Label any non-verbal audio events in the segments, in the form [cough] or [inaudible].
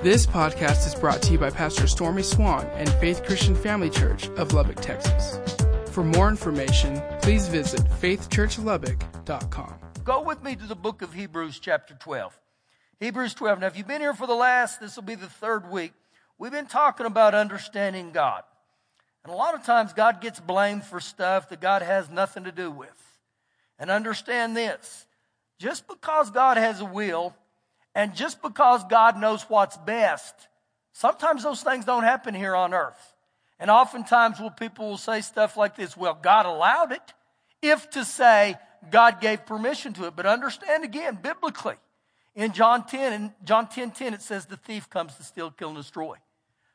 This podcast is brought to you by Pastor Stormy Swann and Faith Christian Family Church of Lubbock, Texas. For more information, please visit faithchurchlubbock.com. Go with me to the book of Hebrews, chapter 12. Hebrews 12. Now, if you've been here for the last, this will be the third week, we've been talking about understanding God. And a lot of times God gets blamed for stuff that God has nothing to do with. And understand this just because God has a will and just because God knows what's best, sometimes those things don't happen here on earth. And oftentimes will people will say stuff like this, well, God allowed it, if to say God gave permission to it. But understand again, biblically, in John 10, in John 10, 10, it says the thief comes to steal, kill, and destroy.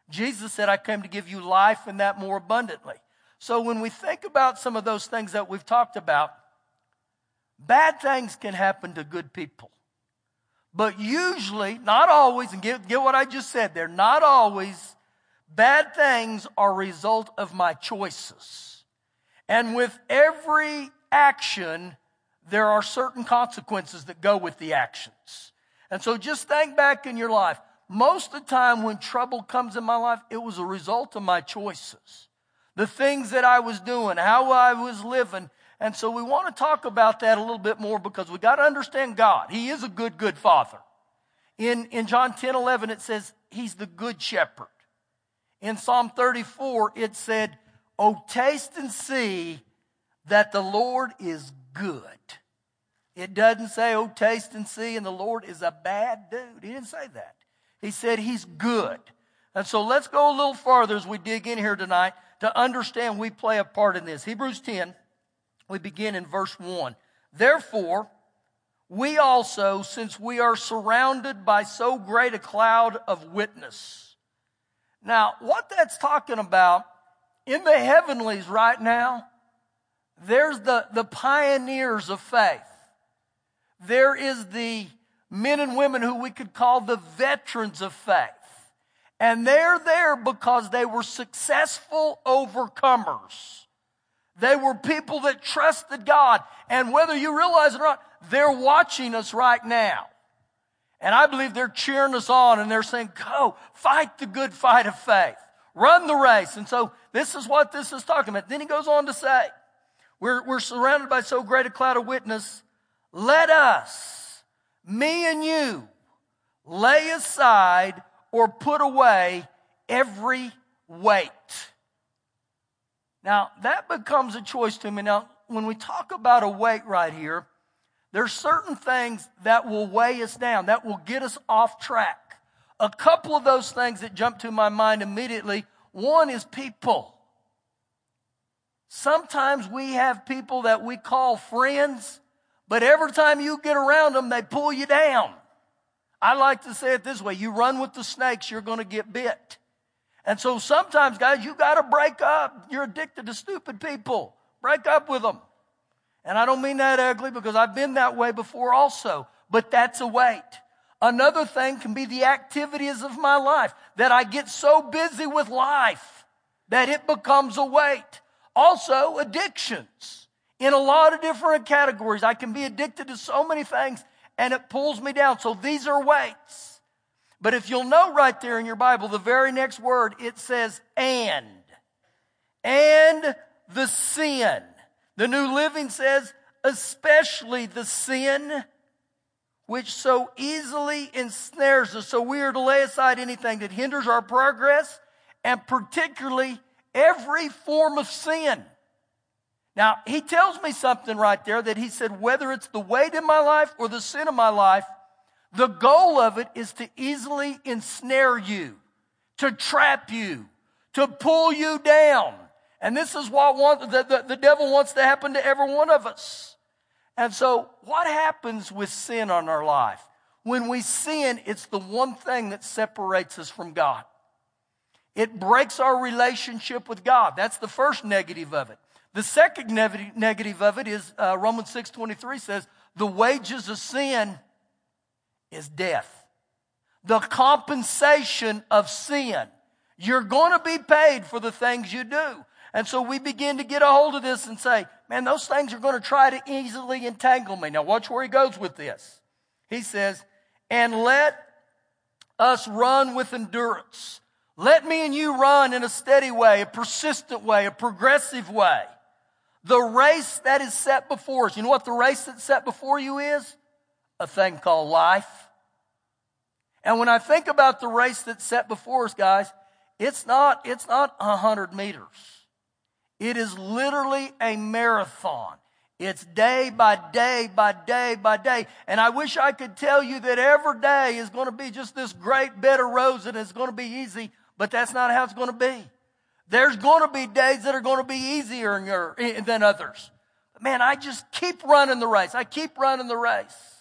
Jesus said, I came to give you life and that more abundantly. So when we think about some of those things that we've talked about, bad things can happen to good people. But usually, not always, and get, get what I just said there, not always, bad things are a result of my choices. And with every action, there are certain consequences that go with the actions. And so just think back in your life. Most of the time when trouble comes in my life, it was a result of my choices. The things that I was doing, how I was living, and so we want to talk about that a little bit more because we got to understand God. He is a good, good father. In, in John 10 11, it says, He's the good shepherd. In Psalm 34, it said, Oh, taste and see that the Lord is good. It doesn't say, Oh, taste and see, and the Lord is a bad dude. He didn't say that. He said He's good. And so let's go a little farther as we dig in here tonight to understand we play a part in this. Hebrews 10 we begin in verse 1. Therefore, we also, since we are surrounded by so great a cloud of witness. Now, what that's talking about in the heavenlies right now, there's the, the pioneers of faith. There is the men and women who we could call the veterans of faith. And they're there because they were successful overcomers. They were people that trusted God. And whether you realize it or not, they're watching us right now. And I believe they're cheering us on and they're saying, go, fight the good fight of faith. Run the race. And so this is what this is talking about. Then he goes on to say, we're, we're surrounded by so great a cloud of witness. Let us, me and you, lay aside or put away every weight now, that becomes a choice to me. Now, when we talk about a weight right here, there's certain things that will weigh us down, that will get us off track. A couple of those things that jump to my mind immediately. One is people. Sometimes we have people that we call friends, but every time you get around them, they pull you down. I like to say it this way you run with the snakes, you're going to get bit. And so sometimes, guys, you got to break up. You're addicted to stupid people. Break up with them. And I don't mean that ugly because I've been that way before also, but that's a weight. Another thing can be the activities of my life that I get so busy with life that it becomes a weight. Also, addictions in a lot of different categories. I can be addicted to so many things and it pulls me down. So these are weights. But if you'll know right there in your Bible, the very next word, it says and. And the sin. The New Living says, especially the sin which so easily ensnares us. So we are to lay aside anything that hinders our progress and particularly every form of sin. Now, he tells me something right there that he said, whether it's the weight in my life or the sin of my life, the goal of it is to easily ensnare you, to trap you, to pull you down. And this is what want, the, the, the devil wants to happen to every one of us. And so, what happens with sin on our life? When we sin, it's the one thing that separates us from God. It breaks our relationship with God. That's the first negative of it. The second negative of it is uh, Romans 6:23 says, "The wages of sin is death. The compensation of sin. You're going to be paid for the things you do. And so we begin to get a hold of this and say, man, those things are going to try to easily entangle me. Now watch where he goes with this. He says, and let us run with endurance. Let me and you run in a steady way, a persistent way, a progressive way. The race that is set before us. You know what the race that's set before you is? A thing called life. And when I think about the race that's set before us, guys, it's not, it's not a hundred meters. It is literally a marathon. It's day by day by day by day. And I wish I could tell you that every day is going to be just this great bed of roses and it's going to be easy, but that's not how it's going to be. There's going to be days that are going to be easier than others. But man, I just keep running the race. I keep running the race.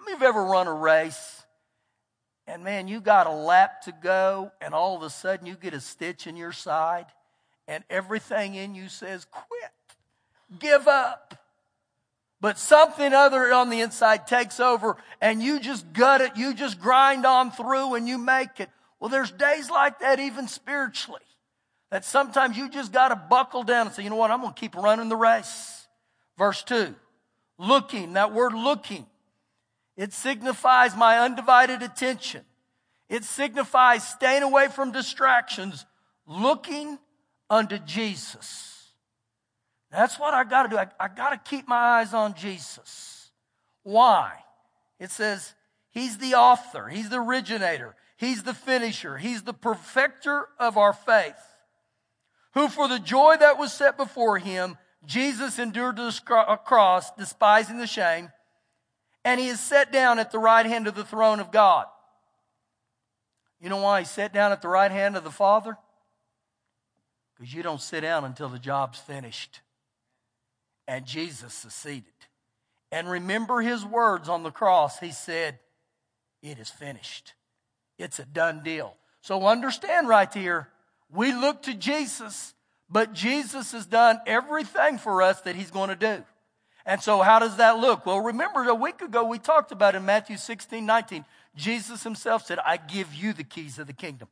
How many of you ever run a race and man, you got a lap to go and all of a sudden you get a stitch in your side and everything in you says, quit, give up. But something other on the inside takes over and you just gut it, you just grind on through and you make it. Well, there's days like that even spiritually. That sometimes you just got to buckle down and say, you know what, I'm going to keep running the race. Verse 2. Looking, that word looking, it signifies my undivided attention. It signifies staying away from distractions, looking unto Jesus. That's what I got to do. I, I got to keep my eyes on Jesus. Why? It says, He's the author, He's the originator, He's the finisher, He's the perfecter of our faith, who for the joy that was set before Him, Jesus endured the cross, despising the shame, and He is set down at the right hand of the throne of God. You know why He sat down at the right hand of the Father? Because you don't sit down until the job's finished. And Jesus seated. And remember his words on the cross. He said, It is finished. It's a done deal. So understand right here, we look to Jesus, but Jesus has done everything for us that he's going to do. And so how does that look? Well, remember a week ago we talked about in Matthew 16, 19, Jesus himself said, I give you the keys of the kingdom.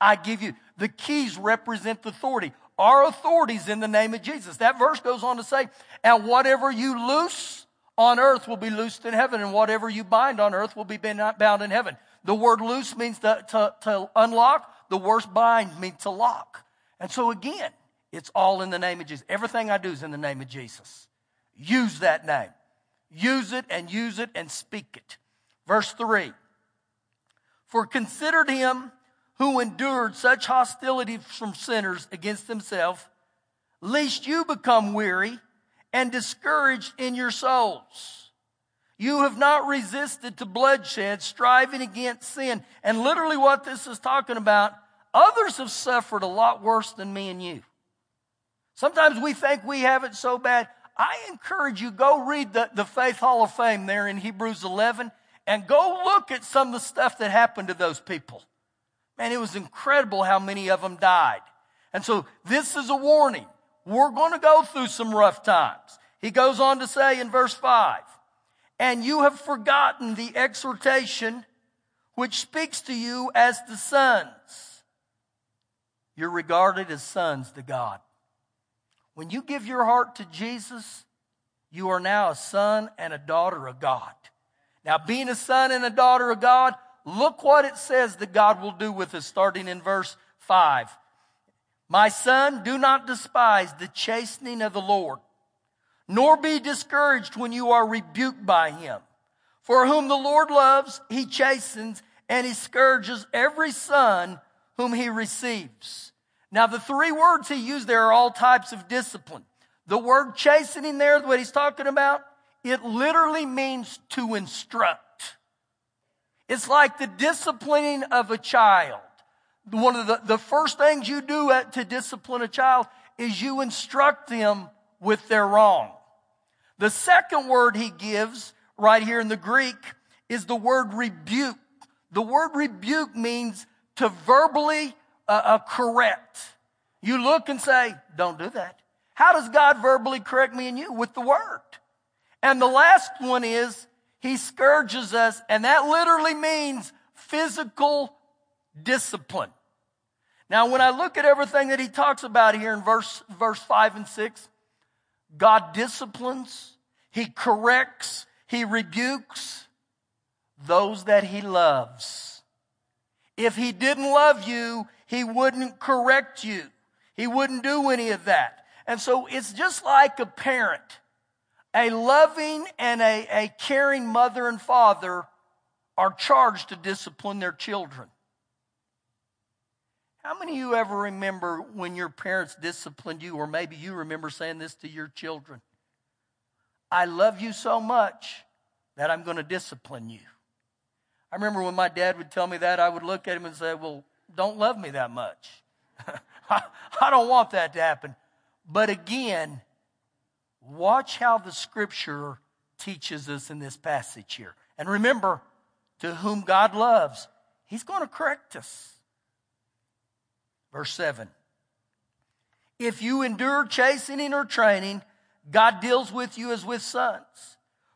I give you. The keys represent the authority. Our authority is in the name of Jesus. That verse goes on to say, and whatever you loose on earth will be loosed in heaven, and whatever you bind on earth will be uh, bound in heaven. The word loose means to, to, to unlock. The word bind means to lock. And so again, it's all in the name of Jesus. Everything I do is in the name of Jesus. Use that name. Use it and use it and speak it. Verse 3 For considered him who endured such hostility from sinners against himself, lest you become weary and discouraged in your souls. You have not resisted to bloodshed, striving against sin. And literally what this is talking about, others have suffered a lot worse than me and you. Sometimes we think we have it so bad. I encourage you, go read the, the Faith Hall of Fame there in Hebrews 11 and go look at some of the stuff that happened to those people. Man, it was incredible how many of them died. And so this is a warning. We're going to go through some rough times. He goes on to say in verse 5, and you have forgotten the exhortation which speaks to you as the sons. You're regarded as sons to God. When you give your heart to Jesus, you are now a son and a daughter of God. Now, being a son and a daughter of God Look what it says that God will do with us, starting in verse 5. My son, do not despise the chastening of the Lord, nor be discouraged when you are rebuked by him. For whom the Lord loves, he chastens, and he scourges every son whom he receives. Now, the three words he used there are all types of discipline. The word chastening there, what he's talking about, it literally means to instruct. It's like the disciplining of a child. One of the, the first things you do at, to discipline a child is you instruct them with their wrong. The second word he gives right here in the Greek is the word rebuke. The word rebuke means to verbally uh, uh, correct. You look and say, don't do that. How does God verbally correct me and you? With the word. And the last one is he scourges us, and that literally means physical discipline. Now, when I look at everything that he talks about here in verse, verse 5 and 6, God disciplines, he corrects, he rebukes. those that he loves. If he didn't love you, he wouldn't correct you. He wouldn't do any of that. And so it's just like a parent. A loving and a, a caring mother and father are charged to discipline their children. How many of you ever remember when your parents disciplined you, or maybe you remember saying this to your children? I love you so much that I'm going to discipline you. I remember when my dad would tell me that, I would look at him and say, Well, don't love me that much. [laughs] I don't want that to happen. But again, watch how the scripture teaches us in this passage here. And remember, to whom God loves, he's going to correct us. Verse 7. If you endure chastening or training, God deals with you as with sons.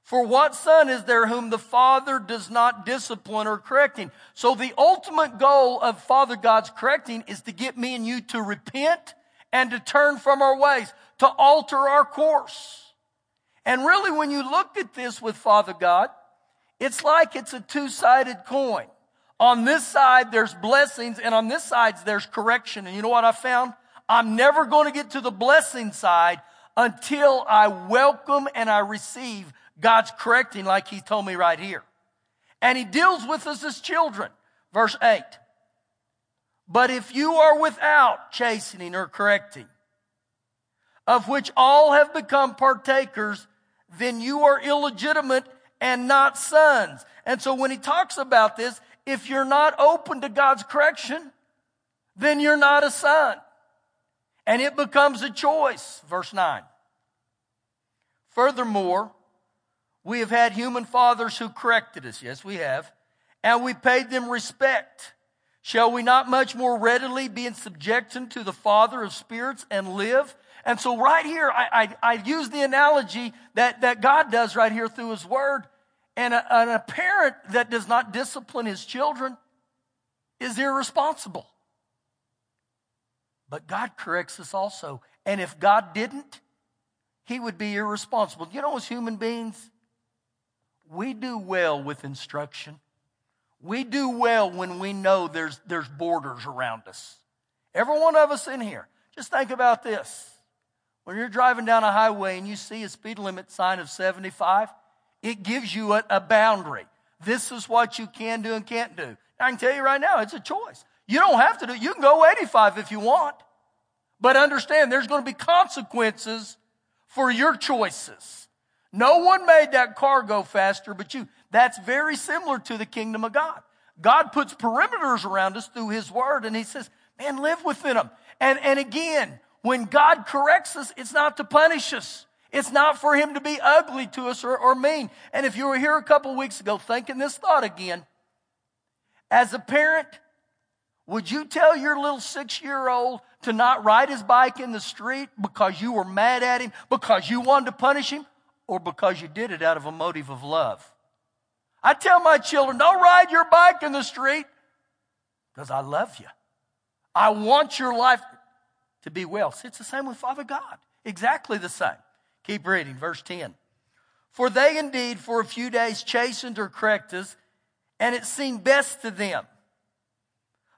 For what son is there whom the father does not discipline or correcting? So the ultimate goal of Father God's correcting is to get me and you to repent and to turn from our ways, to alter our course. And really, when you look at this with Father God, it's like it's a two-sided coin. On this side, there's blessings, and on this side, there's correction. And you know what I found? I'm never going to get to the blessing side until I welcome and I receive God's correcting, like He told me right here. And He deals with us as children. Verse 8. But if you are without chastening or correcting, of which all have become partakers, then you are illegitimate and not sons. And so when he talks about this, if you're not open to God's correction, then you're not a son. And it becomes a choice. Verse 9. Furthermore, we have had human fathers who corrected us. Yes, we have. And we paid them respect. Shall we not much more readily be in subjection to the Father of spirits and live? And so right here, I, I, I use the analogy that, that God does right here through His Word. And a, and a parent that does not discipline his children is irresponsible. But God corrects us also. And if God didn't, he would be irresponsible. You know, as human beings, we do well with instruction. We do well when we know there's, there's borders around us. Every one of us in here, just think about this. When you're driving down a highway and you see a speed limit sign of 75, it gives you a, a boundary. This is what you can do and can't do. I can tell you right now, it's a choice. You don't have to do, you can go 85 if you want. But understand there's going to be consequences for your choices. No one made that car go faster but you. That's very similar to the kingdom of God. God puts perimeters around us through His Word and He says, man, live within them. And, and again, when God corrects us, it's not to punish us. It's not for him to be ugly to us or, or mean. And if you were here a couple weeks ago thinking this thought again, as a parent, would you tell your little six year old to not ride his bike in the street because you were mad at him, because you wanted to punish him, or because you did it out of a motive of love? I tell my children, don't ride your bike in the street because I love you. I want your life to be well. See, it's the same with Father God. Exactly the same. Keep reading, verse 10. For they indeed for a few days chastened or corrected us, and it seemed best to them.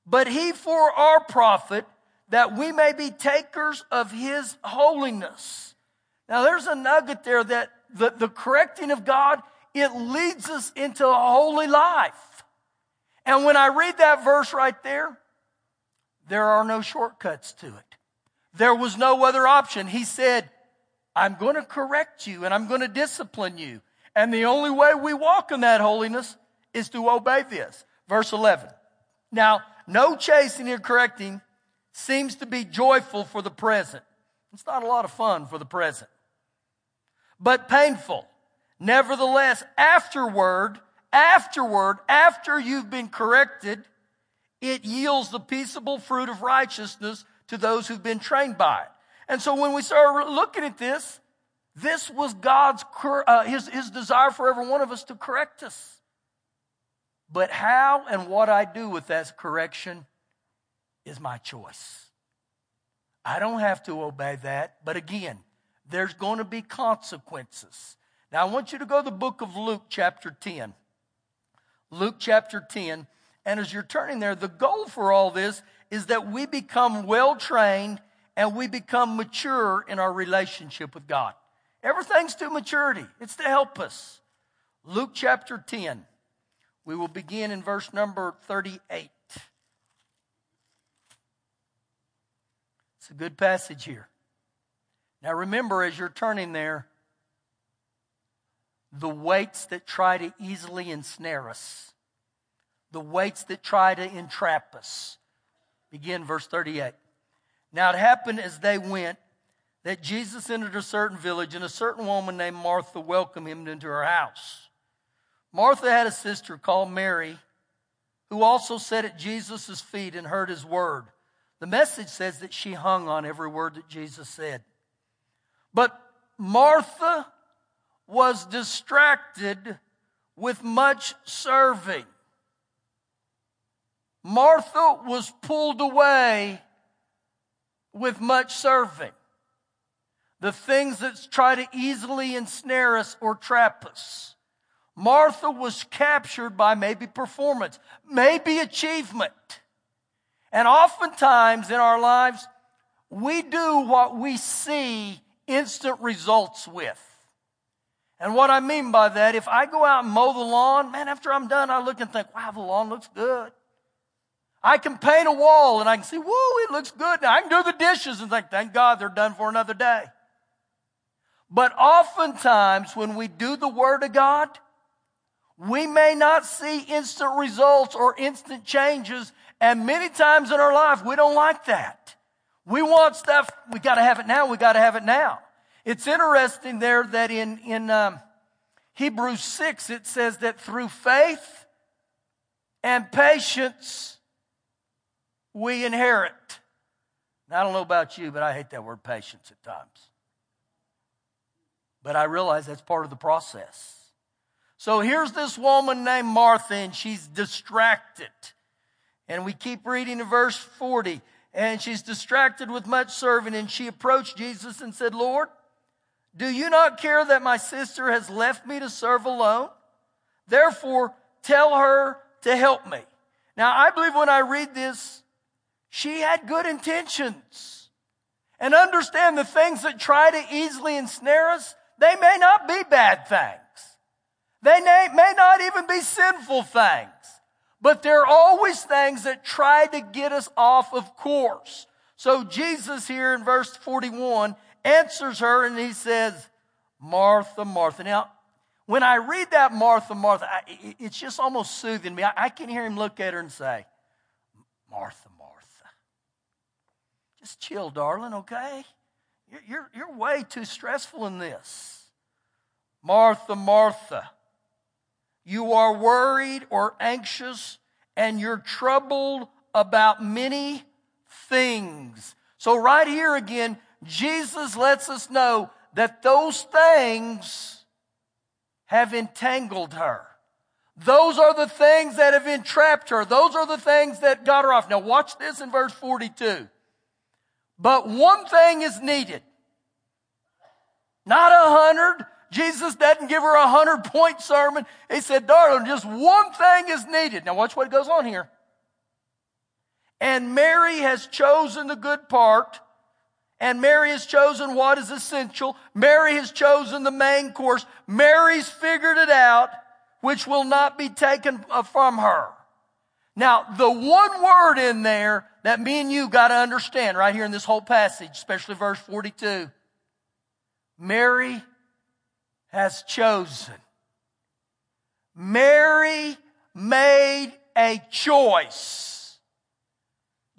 But he for our profit, that we may be takers of his holiness. Now there's a nugget there that the, the correcting of God, it leads us into a holy life. And when I read that verse right there, there are no shortcuts to it. There was no other option. He said, I'm going to correct you and I'm going to discipline you. And the only way we walk in that holiness is to obey this. Verse 11. Now, no chasing or correcting seems to be joyful for the present. It's not a lot of fun for the present, but painful. Nevertheless, afterward, afterward, after you've been corrected, it yields the peaceable fruit of righteousness to those who've been trained by it. And so when we start looking at this, this was God's, uh, his, his desire for every one of us to correct us. But how and what I do with that correction is my choice. I don't have to obey that, but again, there's going to be consequences. Now, I want you to go to the book of Luke, chapter 10. Luke chapter 10. And as you're turning there, the goal for all this is that we become well trained and we become mature in our relationship with God. Everything's to maturity, it's to help us. Luke chapter 10. We will begin in verse number 38. It's a good passage here. Now remember, as you're turning there, the weights that try to easily ensnare us, the weights that try to entrap us. Begin verse 38. Now it happened as they went that Jesus entered a certain village, and a certain woman named Martha welcomed him into her house. Martha had a sister called Mary, who also sat at Jesus' feet and heard his word. The message says that she hung on every word that Jesus said. But Martha was distracted with much serving. Martha was pulled away with much serving. The things that try to easily ensnare us or trap us. Martha was captured by maybe performance, maybe achievement. And oftentimes in our lives, we do what we see instant results with. And what I mean by that, if I go out and mow the lawn, man, after I'm done, I look and think, wow, the lawn looks good. I can paint a wall and I can see, whoa, it looks good. Now I can do the dishes and think, thank God they're done for another day. But oftentimes when we do the Word of God, we may not see instant results or instant changes. And many times in our life, we don't like that. We want stuff, we got to have it now, we got to have it now. It's interesting there that in, in um, Hebrews 6, it says that through faith and patience, we inherit. Now, I don't know about you, but I hate that word patience at times. But I realize that's part of the process. So here's this woman named Martha, and she's distracted. And we keep reading in verse 40. And she's distracted with much serving, and she approached Jesus and said, Lord, do you not care that my sister has left me to serve alone? Therefore, tell her to help me. Now, I believe when I read this, she had good intentions. And understand the things that try to easily ensnare us, they may not be bad things. They may, not even be sinful things. But there are always things that try to get us off of course. So Jesus here in verse 41 answers her and he says, Martha, Martha. Now, when I read that Martha, Martha, I, it's just almost soothing me. I, I, can hear him look at her and say, Martha, Martha. Just chill, darling, okay? You're, you're, you're way too stressful in this. Martha, Martha. You are worried or anxious and you're troubled about many things. So right here again, Jesus lets us know that those things have entangled her. Those are the things that have entrapped her. Those are the things that got her off. Now watch this in verse 42. But one thing is needed. Not a hundred. Jesus doesn't give her a hundred point sermon. He said, darling, just one thing is needed. Now watch what goes on here. And Mary has chosen the good part and Mary has chosen what is essential. Mary has chosen the main course. Mary's figured it out, which will not be taken uh, from her. Now, the one word in there that me and you got to understand right here in this whole passage, especially verse 42. Mary has chosen. Mary made a choice.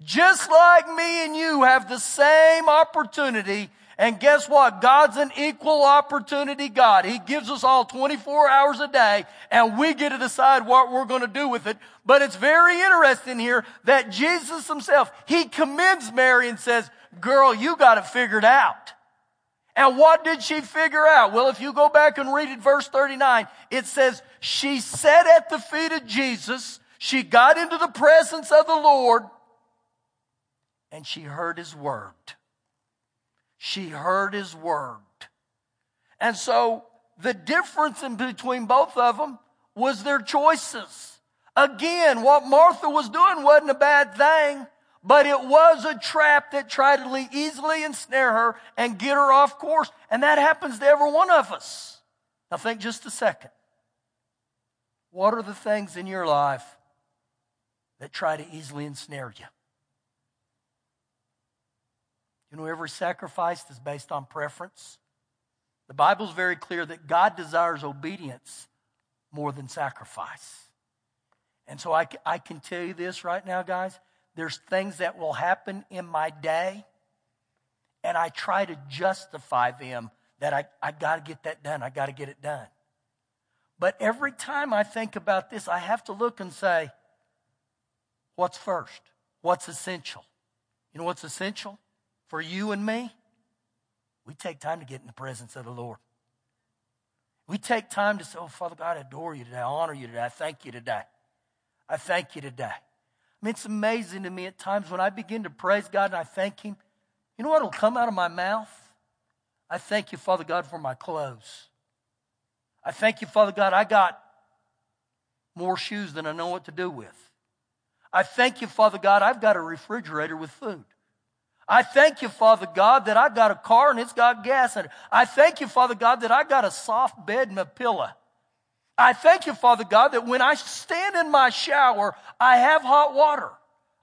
Just like me and you have the same opportunity. And guess what? God's an equal opportunity God. He gives us all 24 hours a day and we get to decide what we're going to do with it. But it's very interesting here that Jesus himself, he commends Mary and says, girl, you got it figured out. And what did she figure out? Well, if you go back and read it, verse 39, it says, she sat at the feet of Jesus. She got into the presence of the Lord and she heard his word. She heard his word. And so the difference in between both of them was their choices. Again, what Martha was doing wasn't a bad thing, but it was a trap that tried to easily ensnare her and get her off course. And that happens to every one of us. Now think just a second. What are the things in your life that try to easily ensnare you? You know, every sacrifice is based on preference. The Bible's very clear that God desires obedience more than sacrifice. And so I, I can tell you this right now, guys. There's things that will happen in my day, and I try to justify them that I, I got to get that done. I got to get it done. But every time I think about this, I have to look and say, what's first? What's essential? You know what's essential for you and me? We take time to get in the presence of the Lord. We take time to say, Oh, Father God, I adore you today. I honor you today. I thank you today. I thank you today. I mean, it's amazing to me at times when I begin to praise God and I thank Him. You know what will come out of my mouth? I thank you, Father God, for my clothes. I thank you, Father God, I got more shoes than I know what to do with. I thank you, Father God, I've got a refrigerator with food. I thank you, Father God, that I got a car and it's got gas in it. I thank you, Father God, that I got a soft bed and a pillow. I thank you, Father God, that when I stand in my shower, I have hot water.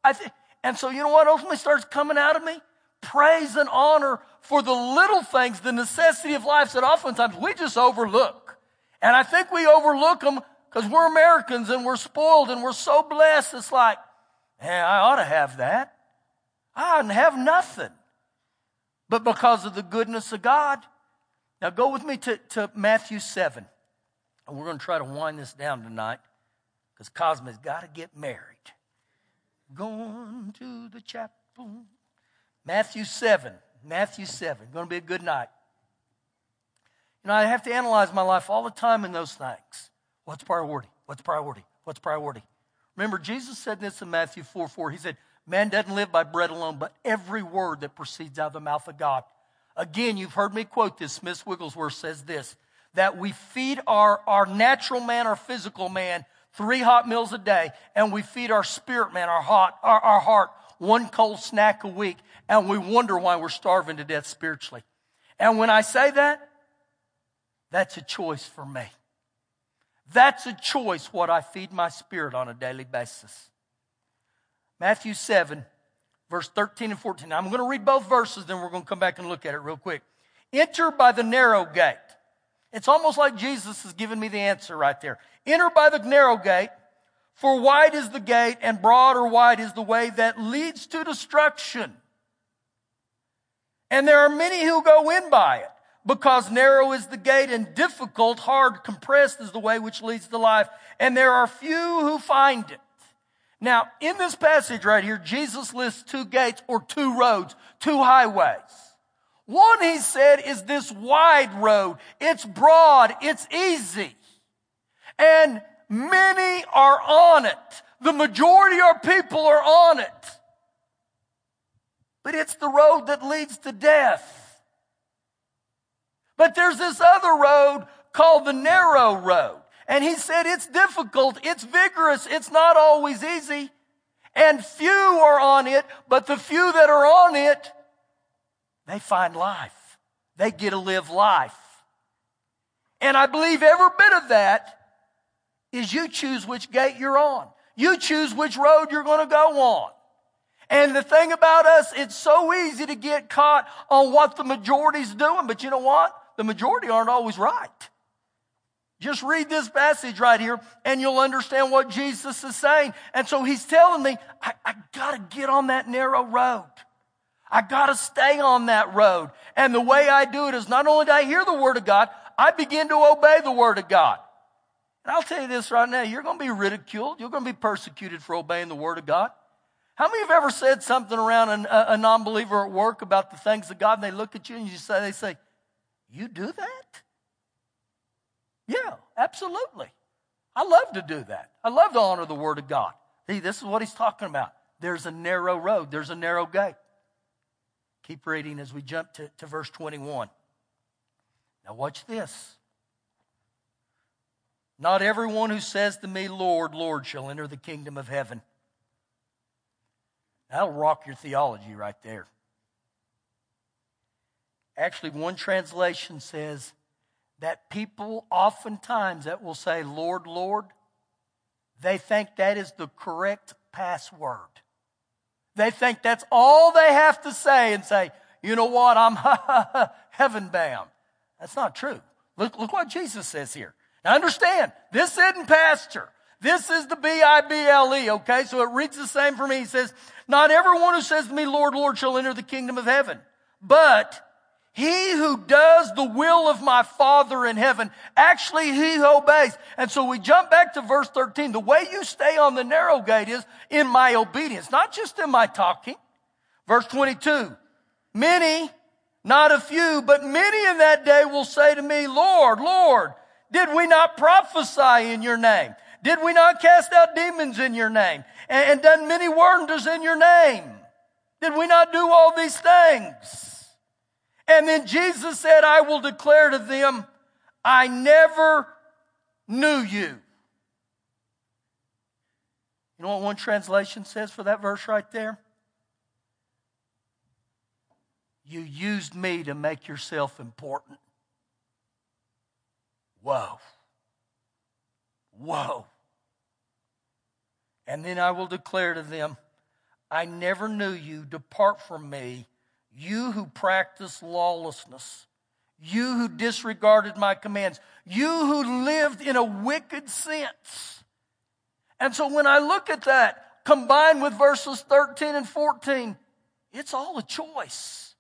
I th- and so, you know what ultimately starts coming out of me? Praise and honor for the little things, the necessity of life that oftentimes we just overlook. And I think we overlook them because we're Americans and we're spoiled and we're so blessed. It's like, hey, I ought to have that. I ought to have nothing. But because of the goodness of God. Now go with me to, to Matthew 7. And we're going to try to wind this down tonight because Cosmo's got to get married. Going to the chapel. Matthew 7. Matthew 7. Going to be a good night. You know, I have to analyze my life all the time in those things. What's priority? What's priority? What's priority? Remember, Jesus said this in Matthew 4 4. He said, Man doesn't live by bread alone, but every word that proceeds out of the mouth of God. Again, you've heard me quote this. Smith Wigglesworth says this that we feed our, our natural man, our physical man, three hot meals a day, and we feed our spirit man, our, hot, our, our heart, one cold snack a week, and we wonder why we're starving to death spiritually. And when I say that, that's a choice for me. That's a choice what I feed my spirit on a daily basis. Matthew 7, verse 13 and 14. Now, I'm going to read both verses, then we're going to come back and look at it real quick. Enter by the narrow gate. It's almost like Jesus has given me the answer right there. Enter by the narrow gate, for wide is the gate and broad or wide is the way that leads to destruction. And there are many who go in by it because narrow is the gate and difficult, hard, compressed is the way which leads to life. And there are few who find it. Now, in this passage right here, Jesus lists two gates or two roads, two highways. One, he said, is this wide road. It's broad. It's easy. And many are on it. The majority of people are on it. But it's the road that leads to death. But there's this other road called the narrow road. And he said it's difficult, it's vigorous, it's not always easy. And few are on it, but the few that are on it, they find life. They get to live life. And I believe every bit of that is you choose which gate you're on. You choose which road you're going to go on. And the thing about us, it's so easy to get caught on what the majority's doing. But you know what? the majority aren't always right. Just read this passage right here and you'll understand what Jesus is saying. And so he's telling me, I, I gotta get on that narrow road. I gotta stay on that road. And the way I do it is not only do I hear the word of God, I begin to obey the word of God. And I'll tell you this right now, you're gonna be ridiculed. You're gonna be persecuted for obeying the word of God. How many of you have ever said something around a, a non-believer at work about the things of God and they look at you and you say, they say, you do that? Yeah, absolutely. I love to do that. I love to honor the Word of God. See, this is what he's talking about. There's a narrow road, there's a narrow gate. Keep reading as we jump to, to verse 21. Now, watch this. Not everyone who says to me, Lord, Lord, shall enter the kingdom of heaven. That'll rock your theology right there. Actually, one translation says that people oftentimes that will say, Lord, Lord, they think that is the correct password. They think that's all they have to say and say, you know what, I'm [laughs] heaven bound. That's not true. Look, look what Jesus says here. Now understand, this isn't pastor. This is the B-I-B-L-E, okay? So it reads the same for me. He says, not everyone who says to me, Lord, Lord, shall enter the kingdom of heaven, but he who does the will of my Father in heaven, actually he obeys. And so we jump back to verse 13. The way you stay on the narrow gate is in my obedience, not just in my talking. Verse 22. Many, not a few, but many in that day will say to me, Lord, Lord, did we not prophesy in your name? Did we not cast out demons in your name? And, and done many wonders in your name? Did we not do all these things? And then Jesus said, I will declare to them, I never knew you. You know what one translation says for that verse right there? You used me to make yourself important. Whoa. Whoa. And then I will declare to them, I never knew you. Depart from me, you who practice lawlessness, you who disregarded my commands, you who lived in a wicked sense. And so when I look at that, combined with verses 13 and 14, it's all a choice.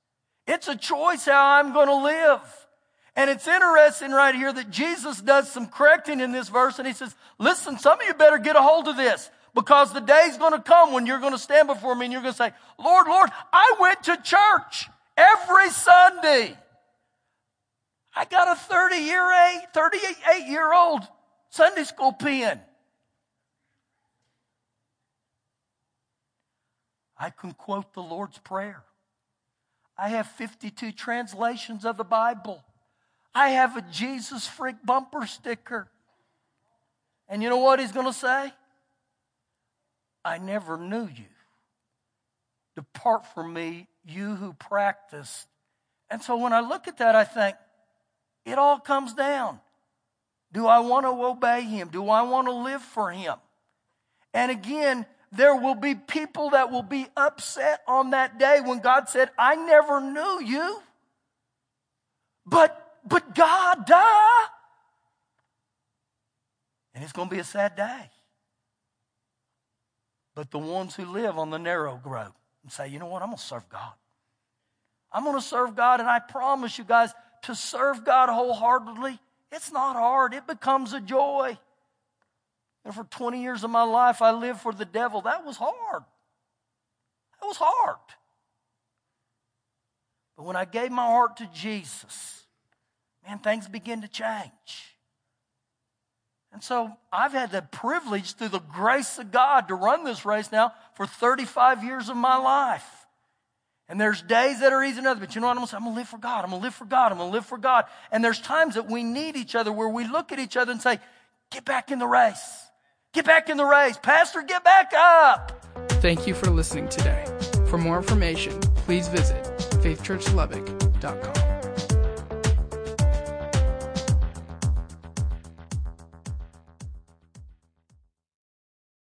It's a choice how I'm going to live. And it's interesting right here that Jesus does some correcting in this verse and he says, listen, some of you better get a hold of this. Because the day's going to come when you're going to stand before me and you're going to say, Lord, Lord, I went to church every Sunday. I got a 30 year eight, 38 year old Sunday school pen. I can quote the Lord's Prayer. I have 52 translations of the Bible. I have a Jesus freak bumper sticker. And you know what he's going to say? I never knew you. Depart from me, you who practice. And so when I look at that, I think, it all comes down. Do I want to obey him? Do I want to live for him? And again, there will be people that will be upset on that day when God said, I never knew you. But, but God, duh. And it's going to be a sad day but the ones who live on the narrow road and say, you know what, I'm going to serve God. I'm going to serve God, and I promise you guys, to serve God wholeheartedly, it's not hard. It becomes a joy. And for 20 years of my life, I lived for the devil. That was hard. That was hard. But when I gave my heart to Jesus, man, things began to change. And so I've had the privilege through the grace of God to run this race now for 35 years of my life. And there's days that are easy enough, but you know what I'm gonna say? I'm gonna live for God. I'm gonna live for God. I'm gonna live for God. And there's times that we need each other where we look at each other and say, get back in the race. Get back in the race. Pastor, get back up. Thank you for listening today. For more information, please visit faithchurchlubbock.com.